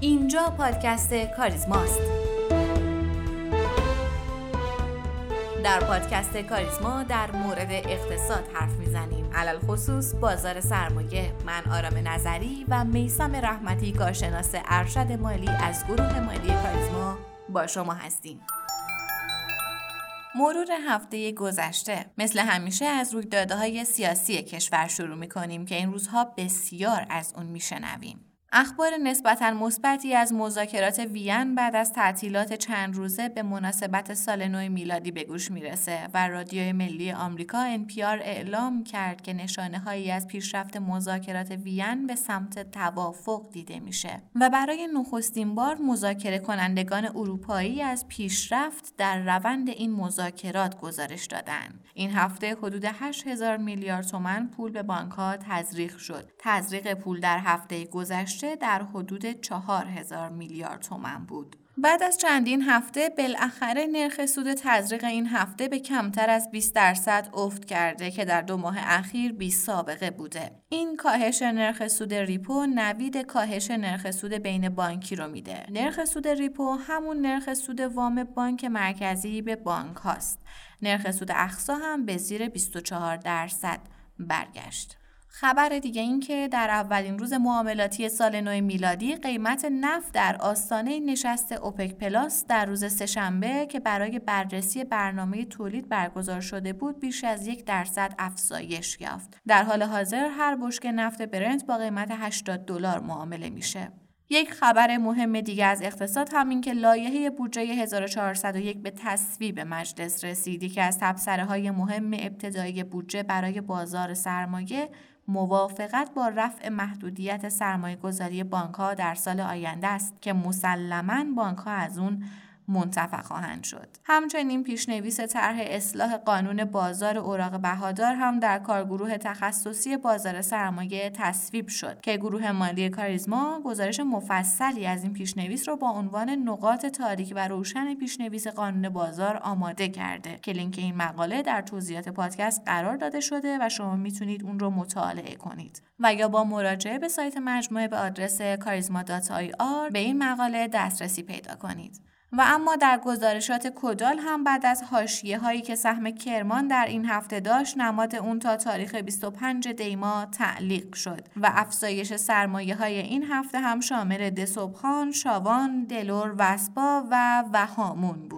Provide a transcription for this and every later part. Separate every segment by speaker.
Speaker 1: اینجا پادکست کاریزماست. در پادکست کاریزما در مورد اقتصاد حرف می‌زنیم. علل خصوص بازار سرمایه. من آرام نظری و میسم رحمتی کارشناس ارشد مالی از گروه مالی کاریزما با شما هستیم. مرور هفته گذشته مثل همیشه از رویدادهای سیاسی کشور شروع می کنیم که این روزها بسیار از اون میشنویم. اخبار نسبتا مثبتی از مذاکرات وین بعد از تعطیلات چند روزه به مناسبت سال نو میلادی به گوش می‌رسه و رادیوی ملی آمریکا NPR اعلام کرد که نشانه هایی از پیشرفت مذاکرات وین به سمت توافق دیده میشه و برای نخستین بار مذاکره کنندگان اروپایی از پیشرفت در روند این مذاکرات گزارش دادن. این هفته حدود 8000 میلیارد تومن پول به بانک ها تزریق شد. تزریق پول در هفته گذشته در حدود 4000 میلیارد تومن بود. بعد از چندین هفته بالاخره نرخ سود تزریق این هفته به کمتر از 20 درصد افت کرده که در دو ماه اخیر بی سابقه بوده. این کاهش نرخ سود repo نوید کاهش نرخ سود بین بانکی رو میده. نرخ سود repo همون نرخ سود وام بانک مرکزی به بانک هاست. نرخ سود اخصا هم به زیر 24 درصد برگشت. خبر دیگه این که در اولین روز معاملاتی سال نو میلادی قیمت نفت در آستانه نشست اوپک پلاس در روز سهشنبه که برای بررسی برنامه تولید برگزار شده بود بیش از یک درصد افزایش یافت. در حال حاضر هر بشکه نفت برنت با قیمت 80 دلار معامله میشه. یک خبر مهم دیگه از اقتصاد همین که لایحه بودجه 1401 به تصویب مجلس رسیدی که از تبصره های مهم ابتدایی بودجه برای بازار سرمایه موافقت با رفع محدودیت سرمایه گذاری بانک ها در سال آینده است که مسلما بانک ها از اون منتفع خواهند شد. همچنین پیشنویس طرح اصلاح قانون بازار اوراق بهادار هم در کارگروه تخصصی بازار سرمایه تصویب شد که گروه مالی کاریزما گزارش مفصلی از این پیشنویس را با عنوان نقاط تاریک و روشن پیشنویس قانون بازار آماده کرده که لینک این مقاله در توضیحات پادکست قرار داده شده و شما می‌تونید اون رو مطالعه کنید و یا با مراجعه به سایت مجموعه به آدرس کاریزما به این مقاله دسترسی پیدا کنید. و اما در گزارشات کدال هم بعد از حاشیه هایی که سهم کرمان در این هفته داشت نماد اون تا تاریخ 25 دیما تعلیق شد و افزایش سرمایه های این هفته هم شامل دسوبخان، شاوان، دلور، وسبا و وهامون بود.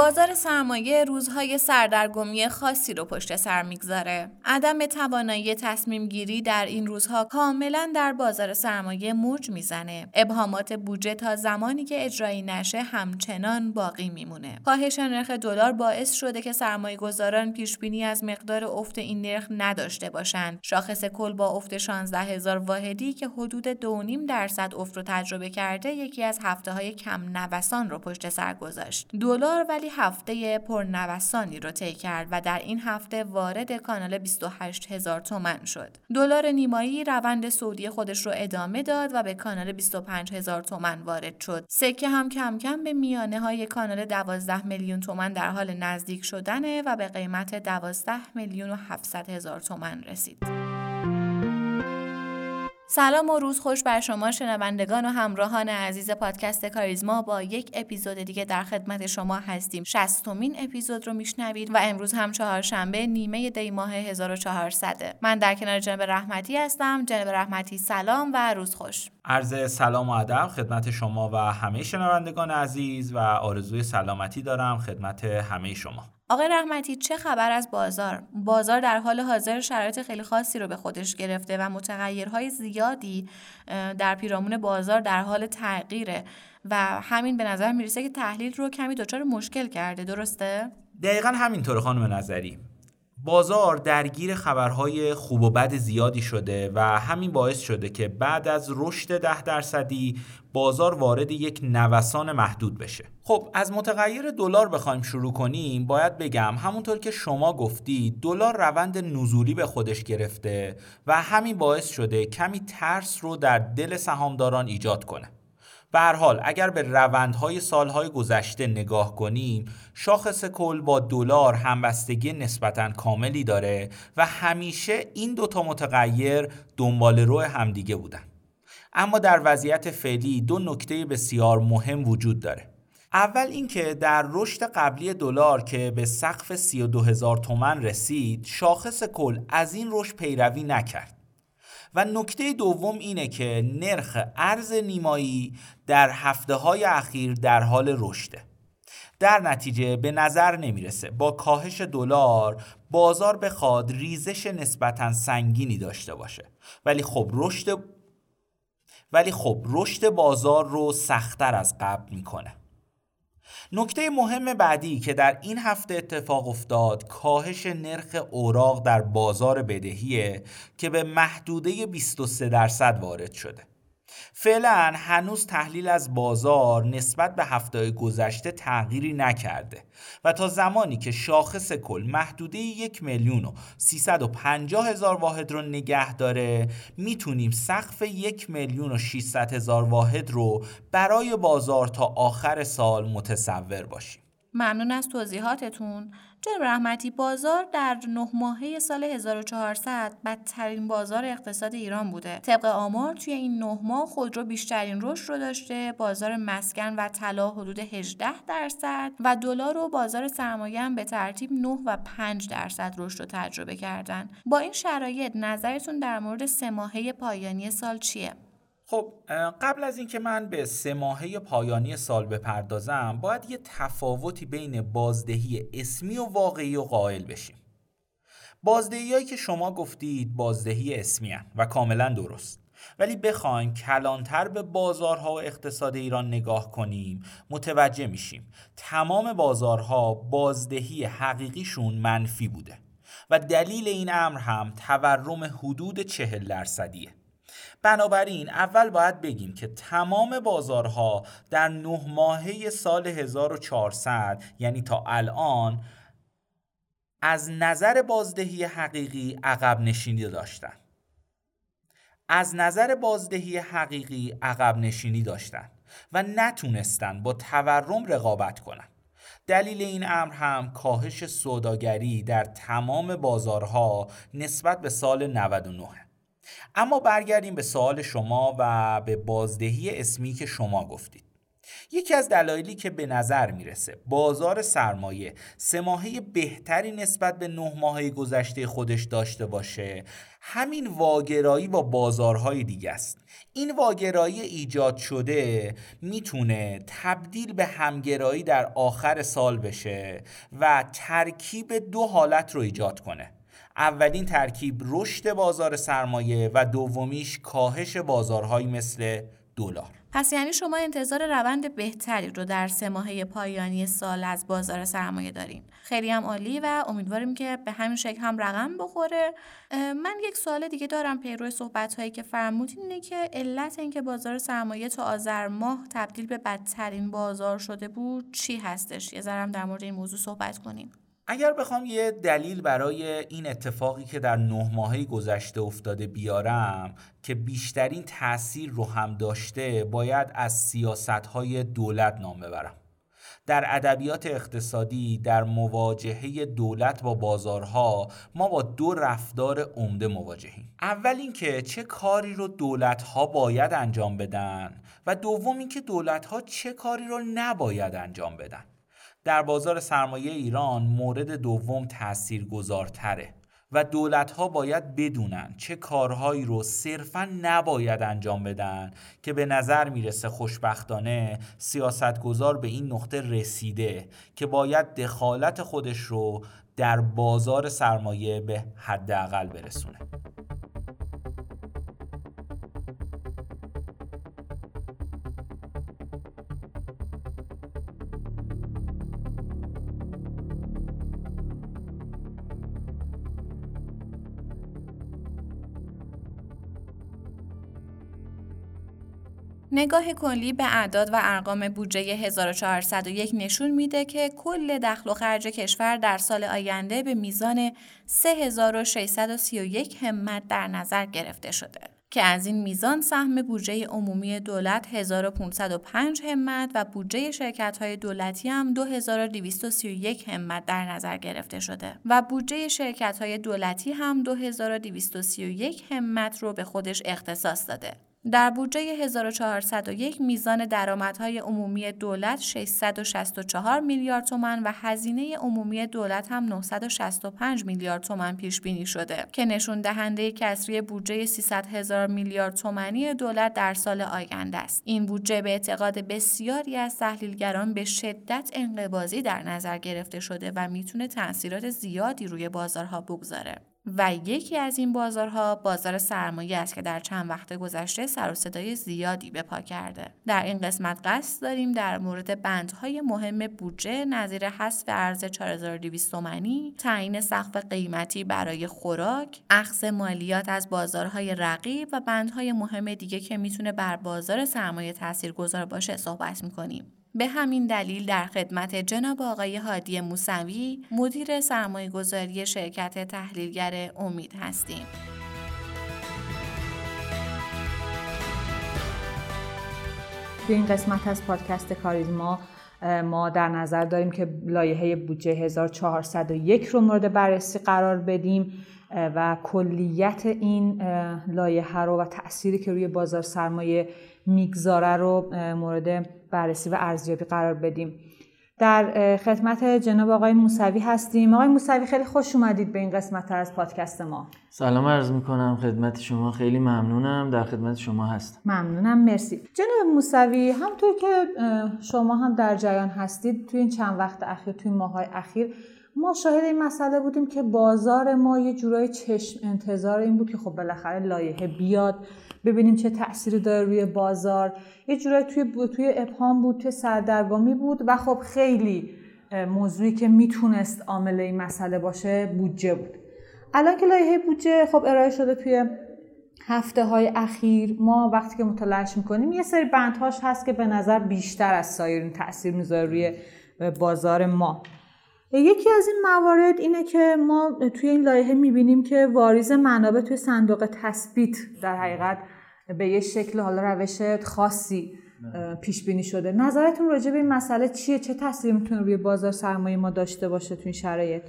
Speaker 1: بازار سرمایه روزهای سردرگمی خاصی رو پشت سر می‌گذاره. عدم توانایی تصمیم گیری در این روزها کاملا در بازار سرمایه موج می‌زنه. ابهامات بودجه تا زمانی که اجرایی نشه همچنان باقی میمونه. کاهش نرخ دلار باعث شده که سرمایه گذاران پیش بینی از مقدار افت این نرخ نداشته باشند. شاخص کل با افت 16 هزار واحدی که حدود 2.5 درصد افت رو تجربه کرده یکی از هفته های کم نوسان رو پشت سر گذاشت. دلار ولی هفته پرنوسانی رو طی کرد و در این هفته وارد کانال 28 هزار تومن شد. دلار نیمایی روند سعودی خودش رو ادامه داد و به کانال 25 هزار تومن وارد شد. سکه هم کم کم به میانه های کانال 12 میلیون تومن در حال نزدیک شدنه و به قیمت 12 میلیون و 700 هزار تومن رسید. سلام و روز خوش بر شما شنوندگان و همراهان عزیز پادکست کاریزما با یک اپیزود دیگه در خدمت شما هستیم. شستمین اپیزود رو میشنوید و امروز هم چهارشنبه نیمه دی ماه 1400 من در کنار جنب رحمتی هستم. جنب رحمتی سلام و روز خوش.
Speaker 2: عرض سلام و ادب خدمت شما و همه شنوندگان عزیز و آرزوی سلامتی دارم خدمت همه شما.
Speaker 1: آقای رحمتی چه خبر از بازار؟ بازار در حال حاضر شرایط خیلی خاصی رو به خودش گرفته و متغیرهای زیادی در پیرامون بازار در حال تغییره و همین به نظر می‌رسه که تحلیل رو کمی دچار مشکل کرده درسته؟
Speaker 2: دقیقا همینطور خانم نظری بازار درگیر خبرهای خوب و بد زیادی شده و همین باعث شده که بعد از رشد ده درصدی بازار وارد یک نوسان محدود بشه. خب از متغیر دلار بخوایم شروع کنیم باید بگم همونطور که شما گفتی دلار روند نزولی به خودش گرفته و همین باعث شده کمی ترس رو در دل سهامداران ایجاد کنه. به هر حال اگر به روندهای سالهای گذشته نگاه کنیم شاخص کل با دلار همبستگی نسبتا کاملی داره و همیشه این دوتا متغیر دنبال رو همدیگه بودن. اما در وضعیت فعلی دو نکته بسیار مهم وجود داره. اول اینکه در رشد قبلی دلار که به سقف 32 هزار تومن رسید شاخص کل از این رشد پیروی نکرد. و نکته دوم اینه که نرخ ارز نیمایی در هفته های اخیر در حال رشده. در نتیجه به نظر نمی‌رسه. با کاهش دلار بازار بخواد ریزش نسبتا سنگینی داشته باشه. ولی خب رشد ولی خب رشد بازار رو سختتر از قبل می‌کنه. نکته مهم بعدی که در این هفته اتفاق افتاد کاهش نرخ اوراق در بازار بدهیه که به محدوده 23 درصد وارد شده. فعلا هنوز تحلیل از بازار نسبت به هفته گذشته تغییری نکرده و تا زمانی که شاخص کل محدوده یک میلیون و 350 هزار واحد رو نگه داره می‌تونیم سقف یک میلیون و 600 هزار واحد رو برای بازار تا آخر سال متصور باشیم.
Speaker 1: ممنون از توضیحاتتون. جناب رحمتی بازار در نه ماهه سال 1400 بدترین بازار اقتصاد ایران بوده. طبق آمار توی این نه ماه خودرو بیشترین رشد رو داشته بازار مسکن و طلا حدود 18 درصد و دلار و بازار سرمایه هم به ترتیب 9 و 5 درصد رشد رو تجربه کردن. با این شرایط نظرتون در مورد سه ماهه پایانی سال چیه؟
Speaker 2: خب قبل از اینکه من به سه ماهه پایانی سال بپردازم باید یه تفاوتی بین بازدهی اسمی و واقعی و قائل بشیم. بازدهی هایی که شما گفتید بازدهی اسمی هن و کاملا درست. ولی بخوایم کلانتر به بازارها و اقتصاد ایران نگاه کنیم متوجه میشیم تمام بازارها بازدهی حقیقیشون منفی بوده و دلیل این امر هم تورم حدود چهل درصدیه. بنابراین اول باید بگیم که تمام بازارها در نه ماهه سال 1400 یعنی تا الان از نظر بازدهی حقیقی عقب نشینی داشتن از نظر بازدهی حقیقی عقب نشینی داشتن و نتونستن با تورم رقابت کنند. دلیل این امر هم کاهش سوداگری در تمام بازارها نسبت به سال 99 اما برگردیم به سوال شما و به بازدهی اسمی که شما گفتید. یکی از دلایلی که به نظر می‌رسه بازار سرمایه سه ماهه بهتری نسبت به نه ماهه گذشته خودش داشته باشه همین واگرایی با بازارهای دیگه است. این واگرایی ایجاد شده می‌تونه تبدیل به همگرایی در آخر سال بشه و ترکیب دو حالت رو ایجاد کنه. اولین ترکیب رشد بازار سرمایه و دومیش کاهش بازارهایی مثل دلار.
Speaker 1: پس یعنی شما انتظار روند بهتری رو در سه ماهه پایانی سال از بازار سرمایه دارین. خیلی هم عالی و امیدواریم که به همین شکل هم رقم بخوره. من یک سوال دیگه دارم پیرو صحبت هایی که فرمودین اینه که علت اینکه بازار سرمایه تا آذر ماه تبدیل به بدترین بازار شده بود چی هستش؟ یه ذرم در مورد این موضوع صحبت کنیم.
Speaker 2: اگر بخوام یه دلیل برای این اتفاقی که در نه ماهه گذشته افتاده بیارم که بیشترین تاثیر رو هم داشته باید از سیاست های دولت نام ببرم. در ادبیات اقتصادی در مواجهه دولت با بازارها ما با دو رفتار عمده مواجهیم. اول اینکه چه کاری رو دولت ها باید انجام بدن و دوم اینکه دولت ها چه کاری رو نباید انجام بدن. در بازار سرمایه ایران مورد دوم تأثیر گذارتره و دولت ها باید بدونن چه کارهایی رو صرفا نباید انجام بدن که به نظر می‌رسه خوشبختانه سیاستگزار به این نقطه رسیده که باید دخالت خودش رو در بازار سرمایه به حداقل برسونه.
Speaker 1: نگاه کلی به اعداد و ارقام بودجه 1401 نشون میده که کل دخل و خرج کشور در سال آینده به میزان 3631 همت در نظر گرفته شده. که از این میزان سهم بودجه عمومی دولت 1505 همت و بودجه شرکت های دولتی هم 2231 همت در نظر گرفته شده و بودجه شرکت های دولتی هم 2231 همت رو به خودش اختصاص داده. در بودجه 1401 میزان درآمدهای عمومی دولت 664 میلیارد تومان و هزینه عمومی دولت هم 965 میلیارد تومان پیش بینی شده که نشون دهنده کسری بودجه 300 هزار میلیارد تومانی دولت در سال آینده است. این بودجه به اعتقاد بسیاری از تحلیلگران به شدت انقباضی در نظر گرفته شده و می‌تونه تاثیرات زیادی روی بازارها بگذاره. و یکی از این بازارها بازار سرمایه است که در چند وقت گذشته سر و صدای زیادی به پا کرده. در این قسمت قصد داریم در مورد بندهای مهم بودجه نظیر حذف ارز 4200 تومانی، تعیین سقف قیمتی برای خوراک، اخذ مالیات از بازارهای رقیب و بندهای مهم دیگه که می‌تونه بر بازار سرمایه تاثیرگذار باشه صحبت می‌کنیم. به همین دلیل در خدمت جناب آقای هادی موسوی مدیر سرمایه گذاری شرکت تحلیلگر امید هستیم.
Speaker 3: توی این قسمت از پادکست کاریزما ما در نظر داریم که لایحه بودجه 1401 رو مورد بررسی قرار بدیم و کلیت این لایحه رو و تأثیری که روی بازار سرمایه می‌گذاره رو مورد بررسی و ارزیابی قرار بدیم. در خدمت جناب آقای موسوی هستیم. آقای موسوی خیلی خوش اومدید به این قسمت از پادکست ما.
Speaker 4: سلام عرض می‌کنم. خدمت شما خیلی ممنونم. در خدمت شما هست.
Speaker 3: ممنونم. مرسی. جناب موسوی همطور که شما هم در جریان هستید توی این چند وقت اخیر توی ماهای اخیر ما شاهد این مسئله بودیم که بازار ما یه جورای چشم انتظار این بود که خب بالاخره لایحه بیاد. ببینیم چه تأثیری داره روی بازار. یه جورایی توی توی ابهام بود توی سردرگمی بود و خب خیلی موضوعی که می‌تونست عامل این مسئله باشه بودجه بود. الان که لایحه بودجه خب ارائه شده توی هفته های اخیر ما وقتی که مطالعهش می‌کنیم یه سری بندهاش هست که به نظر بیشتر از سایر تاثیر می‌ذاره روی بازار ما. یکی از این موارد اینه که ما توی این لایحه می‌بینیم که واریز منابع توی صندوق تثبیت در حقیقت به یه شکل حالا روش خاصی پیش بینی شده. نظرتون راجع به این مسئله چیه؟ چه تاثیری می‌تونه روی بازار سرمایه ما داشته باشه تو این شرایط؟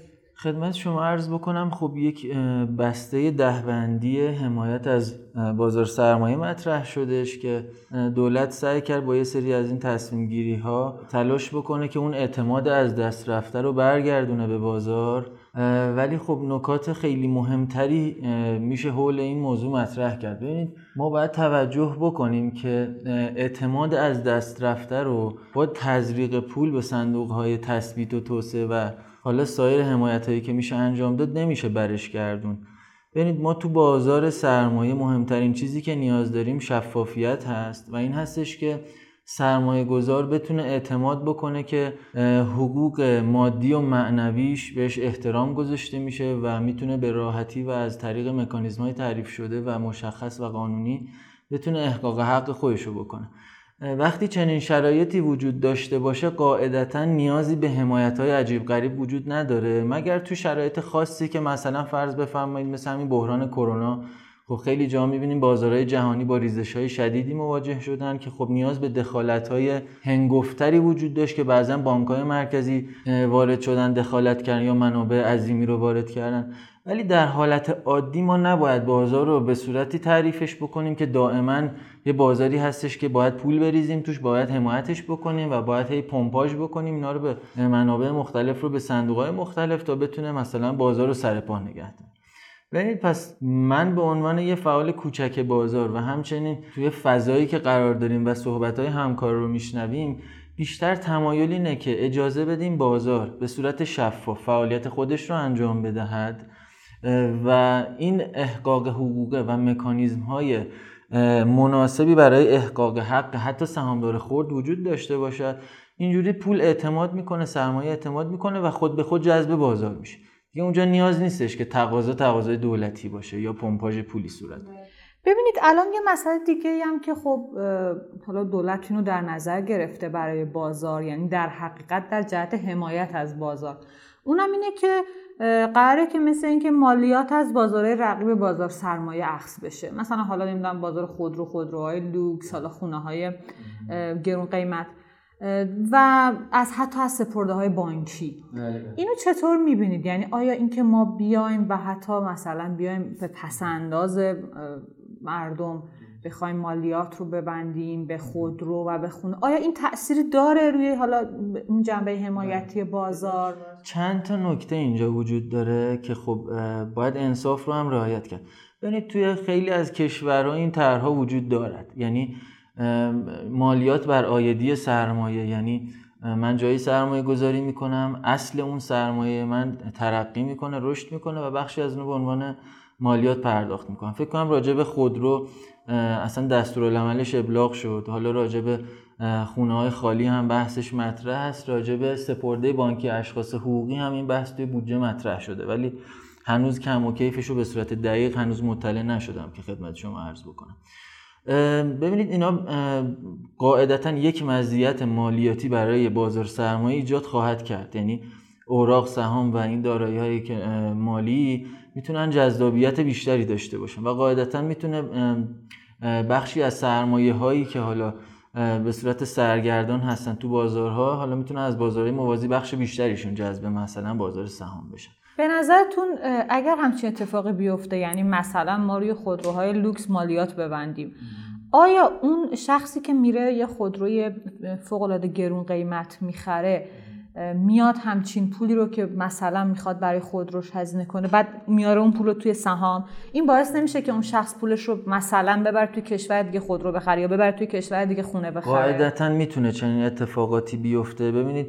Speaker 4: خدمت شما عرض بکنم خب یک بسته دهبندی حمایت از بازار سرمایه مطرح شدش که دولت سعی کرد با یه سری از این تصمیم گیری ها تلاش بکنه که اون اعتماد از دست رفته رو برگردونه به بازار. ولی خب نکات خیلی مهمتری میشه حول این موضوع مطرح کرد. ببینید ما باید توجه بکنیم که اعتماد از دست رفته رو با تزریق پول به صندوق های تثبیت و توسعه و حالا سایر حمایت هایی که میشه انجام داد نمیشه برش گردون. ببینید ما تو بازار سرمایه مهمترین چیزی که نیاز داریم شفافیت هست و این هستش که سرمایه گذار بتونه اعتماد بکنه که حقوق مادی و معنویش بهش احترام گذاشته میشه و می‌تونه به راحتی و از طریق مکانیزم های تعریف شده و مشخص و قانونی بتونه احقاق حق خودشو بکنه. وقتی چنین شرایطی وجود داشته باشه قاعدتا نیازی به حمایت های عجیب غریب وجود نداره. مگر تو شرایط خاصی که مثلا فرض بفرمایید مثل همین بحران کرونا خب خیلی جا می‌بینیم بازارهای جهانی با ریزش های شدیدی مواجه شدن که خب نیاز به دخالت های هنگفتری وجود داشت که بعضا بانک های مرکزی وارد شدن دخالت کردن یا منابع عظیمی رو وارد کردن. ولی در حالت عادی ما نباید بازار رو به صورتی تعریفش بکنیم که دائما یه بازاری هستش که باید پول بریزیم توش باید حمایتش بکنیم و باید هی پمپاژ بکنیم. اینا رو به منابع مختلف رو به صندوق های مختلف تا بتونه مثلا بازار رو سر پا نگه ببینید پس من به عنوان یه فعال کوچک بازار و همچنین توی فضایی که قرار داریم و صحبت همکار رو میشنویم بیشتر تمایل اینه که اجازه بدیم بازار به صورت شفاف فعالیت خودش رو انجام بدهد و این احقاق حقوقه و مکانیزم های مناسبی برای احقاق حق حتی سهامدار خورد وجود داشته باشد. اینجوری پول اعتماد می‌کنه سرمایه اعتماد می‌کنه و خود به خود جذب بازار میشه. دیگه اونجا نیاز نیستش که تقاضا تقاضای دولتی باشه یا پمپاژ پولی صورت.
Speaker 3: ببینید الان یه مسئله دیگه هم که خب حالا دولت اینو در نظر گرفته برای بازار یعنی در حقیقت در جهت حمایت از بازار. اونم اینه که قراره که مثل اینکه مالیات از بازار رقیب بازار سرمایه اخص بشه. مثلا حالا نمی‌دونم بازار خودرو خودروهای لوکس حالا خونه های گرون قیمت. و از حتی از سپرده های بانکی. بله. اینو چطور می‌بینید؟ یعنی آیا اینکه ما بیایم و حتی مثلا بیایم به پسنداز مردم بخوایم مالیات رو ببندیم به خودرو و به خونه آیا این تأثیری داره روی حالا اون جنبه حمایتی بازار؟
Speaker 4: چند تا نکته اینجا وجود داره که خب باید انصاف رو هم رعایت کرد. ببینید توی خیلی از کشورها این طرحها وجود دارد. یعنی مالیات بر آیدی سرمایه یعنی من جایی سرمایه گذاری می‌کنم اصل اون سرمایه من ترقی می‌کنه رشد می‌کنه و بخشی از اون به عنوان مالیات پرداخت می‌کنم. فکر کنم راجع به خودرو اصلا دستورالعملش ابلاغ شد. حالا راجع به خونه های خالی هم بحثش مطرح است. راجع به سپرده بانکی اشخاص حقوقی هم این بحث توی بودجه مطرح شده. ولی هنوز کم و کیفش رو به صورت دقیق هنوز مطلع نشدم که خدمت شما عرض بکنم. ببینید اینا قاعدتا یک مزیت مالیاتی برای بازار سرمایه ایجاد خواهد کرد. یعنی اوراق سهام و این دارایی هایی که مالی می‌تونن جذابیت بیشتری داشته باشن. و قاعدتا می‌تونه بخشی از سرمایه هایی که حالا به صورت سرگردان هستن تو بازارها حالا می‌تونه از بازارهای موازی بخش بیشتریشون جذب مثلا بازار سهام بشن.
Speaker 3: به نظرتون اگر همچین اتفاقی بیفته یعنی مثلا ما روی خودروهای لوکس مالیات ببندیم آیا اون شخصی که میره یه خودروی فوق گرون قیمت می‌خره میاد همچین پولی رو که مثلا می‌خواد برای خودروش هزینه کنه بعد میاره اون پول رو توی سهام. این باعث نمیشه که اون شخص پولش رو مثلا ببر توی کشور دیگه خودرو بخره یا ببر توی کشور دیگه خونه بخره.
Speaker 4: قاعدتا می‌تونه چنین اتفاقاتی بیفته. ببینید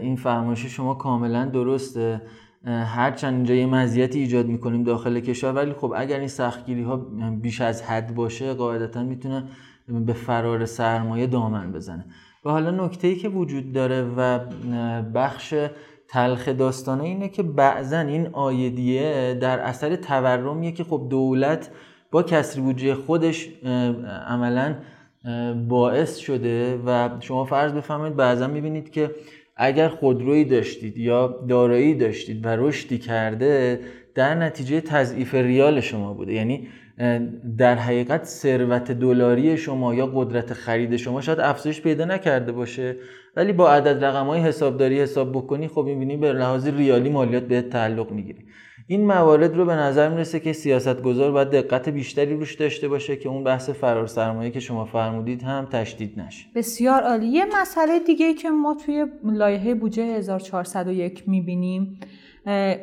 Speaker 4: این فرمایش شما کاملا درسته. هرچند اینجا یه مزیتی ایجاد می‌کنیم داخل کشور ولی خب اگر این سختگیری ها بیش از حد باشه قاعدتا می‌تونه به فرار سرمایه دامن بزنه. و حالا نکته ای که وجود داره و بخش تلخ داستانه اینه که بعضا این آیدیه در اثر تورمیه که خب دولت با کسری بودجه خودش عملا باعث شده و شما فرض بفهمید بعضا می‌بینید که اگر خودرویی داشتید یا دارایی داشتید و رشدی کرده در نتیجه تضعیف ریال شما بوده. یعنی در حقیقت ثروت دلاری شما یا قدرت خرید شما شاید افزایش پیدا نکرده باشه. ولی با عدد رقم های حسابداری حساب بکنی خب می‌بینی به لحاظ ریالی مالیات به تعلق می‌گیری این موارد رو به نظر می‌رسه که سیاستگزار باید دقت بیشتری روش داشته باشه که اون بحث فرار سرمایه که شما فرمودید هم تشدید نشه.
Speaker 3: بسیار عالی. یه مسئله دیگه که ما توی لایحه بودجه 1401 می‌بینیم.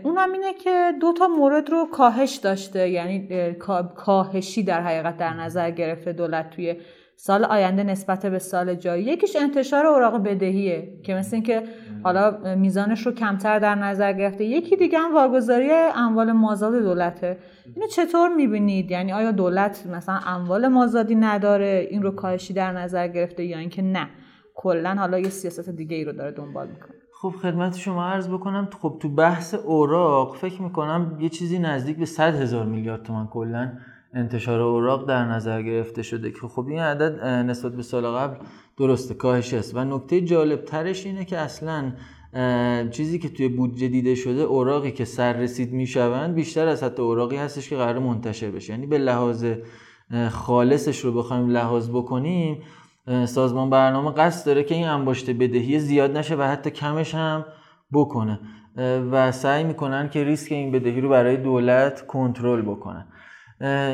Speaker 3: اونم اینه که دو تا مورد رو کاهش داشته. یعنی کاهشی در حقیقت در نظر گرفته دولت توی سال آینده نسبت به سال جاری. یکیش انتشار اوراق بدهیه که مثل اینکه حالا میزانش رو کمتر در نظر گرفته. یکی دیگه هم واگذاری اموال مازاد دولته. اینو چطور می‌بینید؟ یعنی آیا دولت مثلا اموال مازادی نداره این رو کاهشی در نظر گرفته یا اینکه نه؟ کلا حالا یه سیاست دیگه ای رو داره دنبال می‌کنه.
Speaker 4: خب خدمت شما عرض بکنم خب تو بحث اوراق فکر می‌کنم یه چیزی نزدیک به 100 هزار میلیارد تومن کلا انتشار اوراق در نظر گرفته شده که خب این عدد نسبت به سال قبل درسته کاهش است. و نکته جالب ترش اینه که اصلا چیزی که توی بودجه دیده شده اوراقی که سررسید می‌شوند بیشتر از حتی اوراقی هستش که قرار منتشر بشه. یعنی به لحاظ خالصش رو بخوایم لحاظ بکنیم سازمان برنامه قصد داره که این انباشته بدهی زیاد نشه و حتی کمش هم بکنه. و سعی می‌کنن که ریسک این بدهی رو برای دولت کنترل بکنن.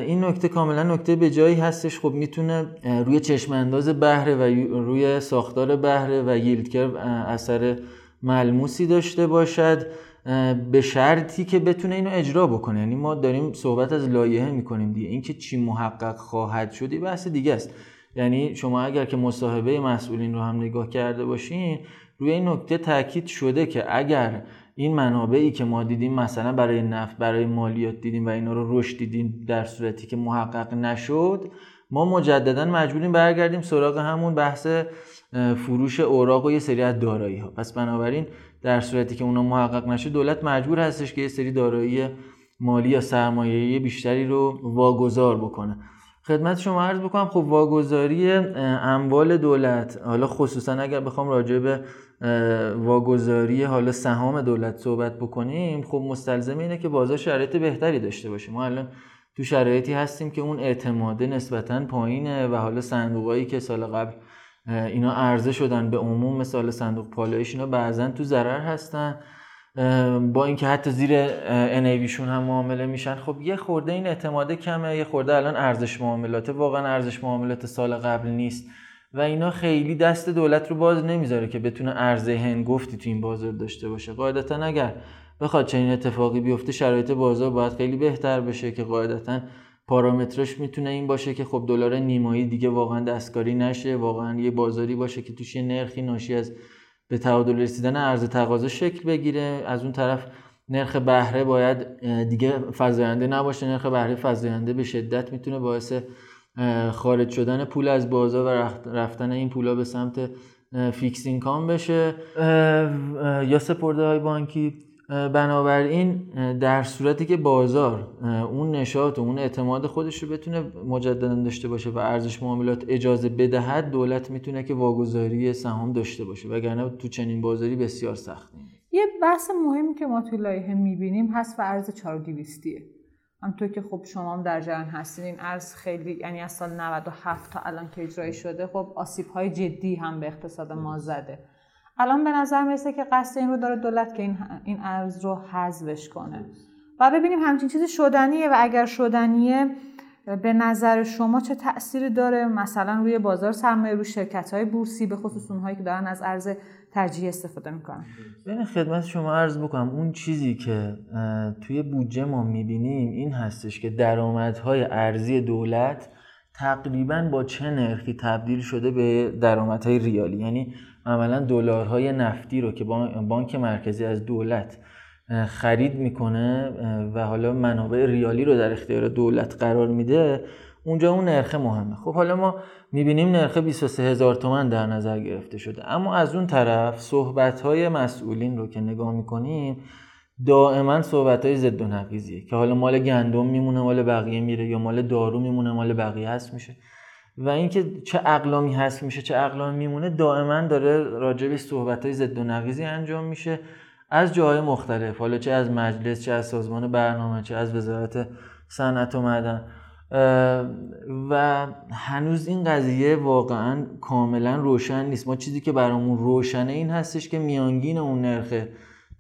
Speaker 4: این نکته کاملا نکته به جایی هستش. خب می‌تونه روی چشم انداز بهره و روی ساختار بهره و ییلد اثر ملموسی داشته باشد به شرطی که بتونه اینو اجرا بکنه. یعنی ما داریم صحبت از لایحه می‌کنیم دیگه. اینکه چی محقق خواهد شدی بحث دیگه است. یعنی شما اگر که مصاحبه مسئولین رو هم نگاه کرده باشین روی این نکته تاکید شده که اگر این منابعی که ما دیدیم مثلا برای نفت برای مالیات دیدیم و اینا رو رشد دیدیم در صورتی که محقق نشد ما مجددا مجبوریم برگردیم سراغ همون بحث فروش اوراق و یه سری از دارایی ها پس بنابراین در صورتی که اونا محقق نشد دولت مجبور هستش که یه سری دارایی مالی یا سرمایه‌ای بیشتری رو واگذار بکنه. خدمت شما عرض بکنم خب واگذاری اموال دولت حالا خصوصا اگر بخوام راجع به واگذاری حالا سهام دولت صحبت بکنیم خب مستلزم اینه که بازار شرایط بهتری داشته باشه. ما الان تو شرایطی هستیم که اون اعتماده نسبتا پایینه و حالا صندوقایی که سال قبل اینا عرضه شدن به عموم مثال صندوق پالایش اینا بعضا تو ضرر هستن. با اینکه حتی زیر NAVشون هم معامله میشن خب یه خورده این اعتماده کمه یه خورده الان ارزش معاملات واقعا ارزش معاملات سال قبل نیست. و اینا خیلی دست دولت رو باز نمی‌ذاره که بتونه ارزه هنگفتی تو این بازار داشته باشه. قاعدتا اگر بخواد چنین اتفاقی بیفته شرایط بازار باید خیلی بهتر بشه که قاعدتا پارامترش می‌تونه این باشه که خب دلار نیمایی دیگه واقعا دستکاری نشه واقعا یه بازاری باشه که توش یه نرخی ناشی از به تعادل رسیدن ارز تقاضا شکل بگیره. از اون طرف نرخ بهره باید دیگه فزاینده نباشه. نرخ بهره فزاینده به شدت می‌تونه باعث خارج شدن پول از بازار و رفتن این پولا به سمت فیکس اینکام بشه. یا سپرده های بانکی. بنابراین در صورتی که بازار اون نشاط و اون اعتماد خودش رو بتونه مجددا داشته باشه و ارزش معاملات اجازه بدهد دولت می‌تونه که واگذاری سهام داشته باشه وگرنه تو چنین بازاری بسیار سخته
Speaker 3: یه بحث مهمی که ما توی لایحه می‌بینیم هست و ارز 4200 همطور که خب شما هم در جریان هستین این ارز خیلی یعنی از سال 97 تا الان که اجرایی شده خب آسیب های جدی هم به اقتصاد ما زده. الان به نظر می‌رسه که قصد این رو داره دولت که این, ارز رو حذفش کنه. و ببینیم همچین چیزی شدنیه و اگر شدنیه به نظر شما چه تأثیری داره؟ مثلا روی بازار سرمایه روی شرکت های بورسی به خصوص اونهایی که دارن از ارز ترجیح استفاده می‌کنن.
Speaker 4: بین خدمت شما عرض بکنم اون چیزی که توی بودجه ما می‌بینیم این هستش که درآمدهای ارزی دولت تقریبا با چه نرخی تبدیل شده به درآمدهای ریالی. یعنی عملا دلارهای نفتی رو که بانک مرکزی از دولت خرید می‌کنه و حالا منابع ریالی رو در اختیار دولت قرار میده اونجا اون نرخ مهمه. خب حالا ما می‌بینیم نرخ 23 هزار تومن در نظر گرفته شده. اما از اون طرف صحبت های مسئولین رو که نگاه می‌کنیم دائما صحبت های ضد و نقیزیه که حالا مال گندم میمونه مال بقیه میره یا مال دارو میمونه مال بقیه هست میشه. و اینکه چه اقلامی هست میشه چه اقلامی میمونه دائما داره راجع به صحبت های ضد و نقیزی انجام میشه از جاهای مختلف. حالا چه از مجلس چه از سازمان برنامه چه از وزارت صنعت و معدن. و هنوز این قضیه واقعا کاملا روشن نیست. ما چیزی که برامون روشنه این هستش که میانگین اون نرخ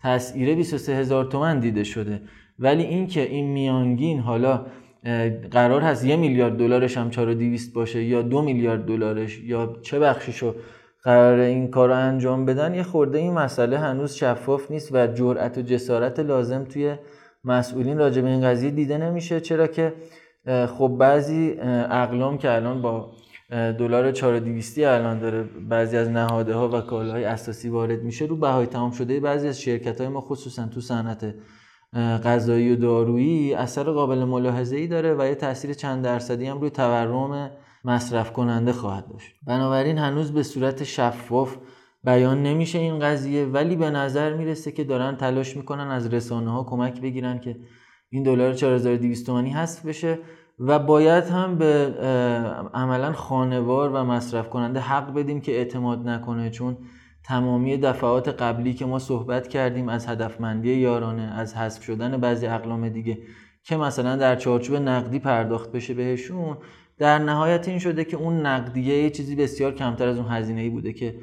Speaker 4: تسعیره 23 هزار تومن دیده شده. ولی اینکه این میانگین حالا قرار هست یه میلیارد دلارش هم 4200 باشه یا دو میلیارد دلارش یا چه بخشیشو قرار این کار رو انجام بدن یه خورده این مسئله هنوز شفاف نیست و جرأت و جسارت لازم توی مسئولین راجع به این قضیه دیده نمیشه. چرا که خب بعضی اقلام که الان با دلار 4200 الان داره بعضی از نهاده ها و کالاهای اساسی وارد میشه رو بهای تمام شده بعضی از شرکت های ما خصوصا تو صنعت غذایی و دارویی اثر قابل ملاحظه ای داره و یه تاثیر چند درصدی هم روی تورم مصرف کننده خواهد داشت. بنابراین هنوز به صورت شفاف بیان نمیشه این قضیه ولی به نظر می‌رسه که دارن تلاش می‌کنن از رسانه ها کمک بگیرن که این دلار 4200 تومانی حذف بشه و باید هم به عملا خانوار و مصرف کننده حق بدیم که اعتماد نکنه چون تمامی دفعات قبلی که ما صحبت کردیم از هدفمندی یارانه از حذف شدن بعضی اقلام دیگه که مثلا در چارچوب نقدی پرداخت بشه بهشون در نهایت این شده که اون نقدیه یه چیزی بسیار کمتر از اون هزینه ای بوده که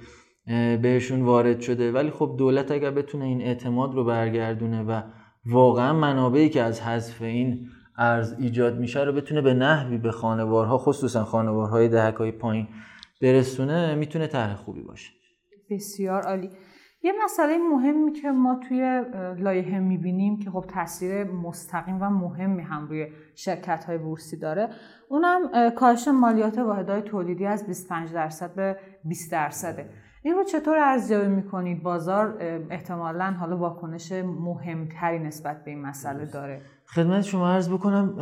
Speaker 4: بهشون وارد شده. ولی خب دولت اگر بتونه این اعتماد رو برگردونه و واقعا منابعی که از حذف این ارز ایجاد میشه رو بتونه به نحوی به خانوارها خصوصا خانوارهای دهکای پایین برسونه می‌تونه طرح خوبی باشه.
Speaker 3: بسیار عالی. یه مسئله مهمی که ما توی لایحه می‌بینیم که خب تاثیر مستقیم و مهمی هم روی شرکت های بورسی داره اونم کاهش مالیات واحدهای تولیدی از 25 درصد به 20 درصده. این رو چطور ارزیابی می‌کنید؟ بازار احتمالا حالا واکنش مهمتری نسبت به این مسئله داره.
Speaker 4: خدمت شما عرض بکنم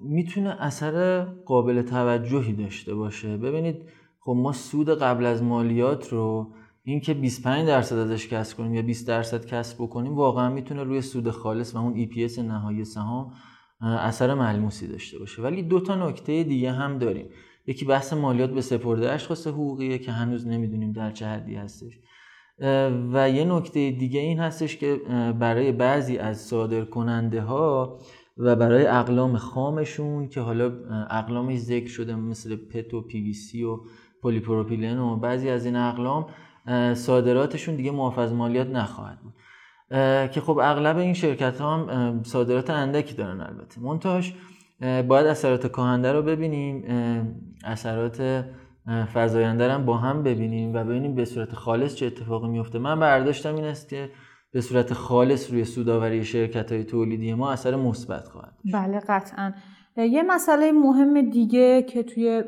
Speaker 4: می‌تونه اثر قابل توجهی داشته باشه. ببینید خب ما سود قبل از مالیات رو اینکه 25 درصد ازش کسب کنیم یا 20 درصد کسب بکنیم واقعا می‌تونه روی سود خالص و اون EPS نهایی سهام اثر ملموسی داشته باشه. ولی دو تا نکته دیگه هم داریم. یکی بحث مالیات به سپرده اشخاص حقوقیه که هنوز نمی‌دونیم در چه حدی هستش. و یه نکته دیگه این هستش که برای بعضی از صادر کننده ها و برای اقلام خامشون که حالا اقلامش ذکر شده مثل پت و پی وی سی و پلیپروپیلن و بعضی از این اقلام صادراتشون دیگه معاف از مالیات نخواهد بود. که خب اغلب این شرکت ها هم صادرات اندکی دارن البته. منتهاش باید اثرات کاهنده رو ببینیم اثرات فضاینده هم با هم ببینیم و ببینیم به صورت خالص چه اتفاقی میفته. من برداشتم این است که به صورت خالص روی سوداوری شرکت های تولیدی ما اثر مثبت خواهد
Speaker 3: بله قطعا. یه مسئله مهم دیگه که توی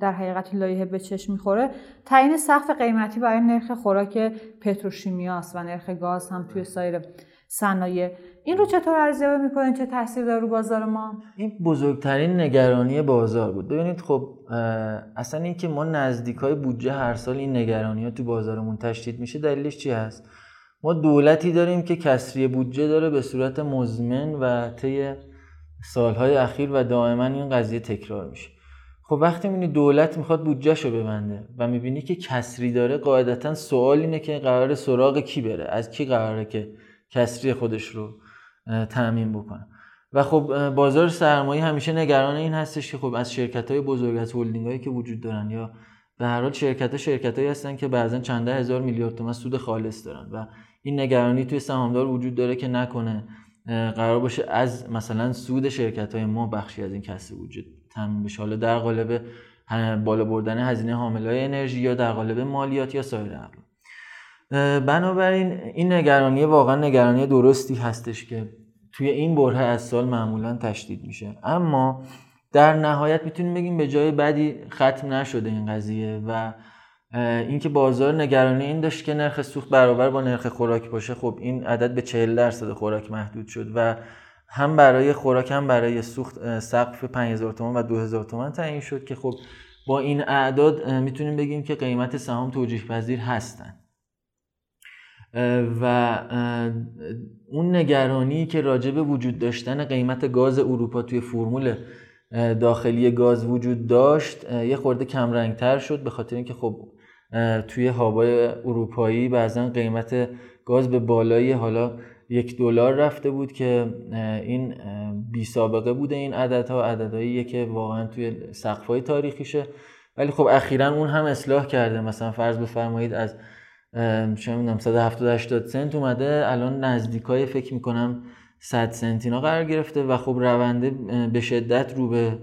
Speaker 3: در حقیقت لایحه به چشم می‌خوره. تعیین سقف قیمتی برای نرخ خوراک پتروشیمیاست و نرخ گاز هم توی سایر صنایع. این رو چطور ارزیابی می‌کنین؟ چه تاثیر داره رو بازار ما؟
Speaker 4: این بزرگترین نگرانی بازار بود. ببینید خب اصلا اینکه ما نزدیک های بودجه هر سال این نگرانی ها تو بازارمون تشدید میشه دلیلش چی هست؟ ما دولتی داریم که کسری بودجه داره به صورت مزمن و طی سالهای اخیر و دائما این قضیه تکرار میشه. خب وقتی می‌بینی دولت می‌خواد بودجهشو ببنده و می‌بینی که کسری داره قاعدتا سوال اینه که قرار سراغ کی بره؟ از کی قراره که کسری خودش رو تعمین بکنه؟ و خب بازار سرمایه همیشه نگران این هستش که خب از شرکت های بزرگ از هلدینگ هایی که وجود دارن یا به هر حال شرکت ها شرکت هایی هستن که بعضا چند هزار میلیارد تومن سود خالص دارن و این نگرانی توی سهامدار وجود داره که نکنه قرار باشه از مثلا سود شرکت های ما بخشی از این کسری وجود تامین بشه. حالا در قالب بالا بردن هزینه حامل های انرژی یا در قالب مالیات یا سایر اقلام بنابراین این نگرانی واقعا نگرانی درستی هستش که توی این بره از سال معمولا تشدید میشه. اما در نهایت می‌تونیم بگیم به جای بدی ختم نشده این قضیه و اینکه بازار نگرانی این داشت که نرخ سوخت برابر با نرخ خوراک باشه خب این عدد به 40 درصد خوراک محدود شد و هم برای خوراک هم برای سوخت سقف 5000 تومان و 2000 تومان تعیین شد که خب با این اعداد می‌تونیم بگیم که قیمت سهام توجیه پذیر هستن. و اون نگرانی که راجع به وجود داشتن قیمت گاز اروپا توی فرمول داخلی گاز وجود داشت یه خورده کمرنگتر شد به خاطر اینکه خب توی هابای اروپایی بعضا قیمت گاز به بالای حالا یک دلار رفته بود که این بی سابقه بوده این عددها. عددهایی که واقعا توی سقفای تاریخیشه. ولی خب اخیرا اون هم اصلاح کرده. مثلا فرض بفرمایید از چه می‌دونم 170 80 سنت اومده. الان نزدیکای فکر می‌کنم 100 سنت اینا قرار گرفته و خب رونده به شدت رو به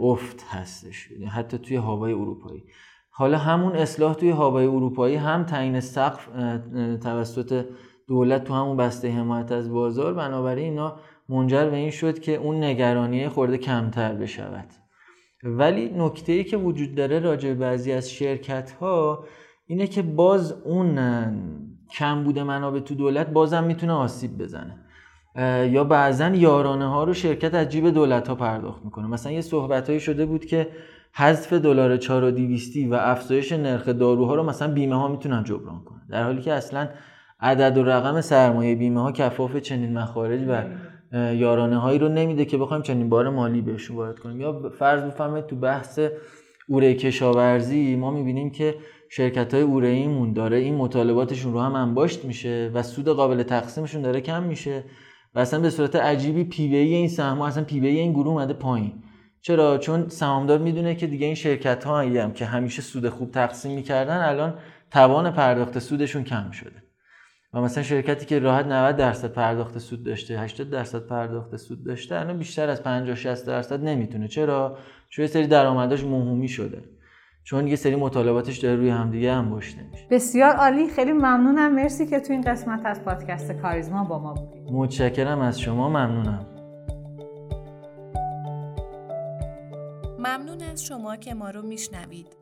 Speaker 4: افت هستش. حتی توی هوای اروپایی. حالا همون اصلاح توی هوای اروپایی هم تعیین سقف توسط دولت تو همون بسته حمایت از بازار بنابراین اینا منجر به این شد که اون نگرانی خورده کمتر بشود. ولی نکته ای که وجود داره راجع به بعضی از شرکت ها اینه که باز اون کم بوده منابع تو دولت بازم می‌تونه آسیب بزنه. یا بعضا یارانه ها رو شرکت از جیب دولت ها پرداخت می‌کنه. مثلا یه صحبت هایی شده بود که حذف دلار 4 و و افزایش نرخ داروها رو مثلا بیمه ها می‌تونن جبران کنن. در حالی که اصلا عدد و رقم سرمایه بیمه ها کفاف چنین مخارج و یارانه هایی رو نمیده که بخوایم چنین بار مالی بهشون وارد کنیم. یا فرض بفرمایید تو بحث اوره کشاورزی ما می‌بینیم که شرکت های اوره داره این مطالباتشون رو هم انباشت میشه و سود قابل تقسیمشون داره کم میشه و اصلا به صورت عجیبی پی این سهم اصلا پی این گروه اومده پایین. چرا؟ چون سهامدار می‌دونه که دیگه این شرکت ها هم که همیشه سود خوب تقسیم می‌کردن الان توان پرداخت سودشون کم شده. و مثلا شرکتی که راحت 90 درصد پرداخت سود داشته 80 درصد پرداخت سود داشته الان بیشتر از 50 60 درصد نمی‌تونه. چرا؟ چون یه سری درآمداش موهومی شده. چون یه سری مطالباتش داره روی همدیگه هم نمیشه
Speaker 3: بسیار عالی. خیلی ممنونم. مرسی که تو این قسمت از پادکست کاریزما با ما بودید
Speaker 4: متشکرم. از شما ممنونم.
Speaker 1: ممنون از شما که ما رو میشنوید.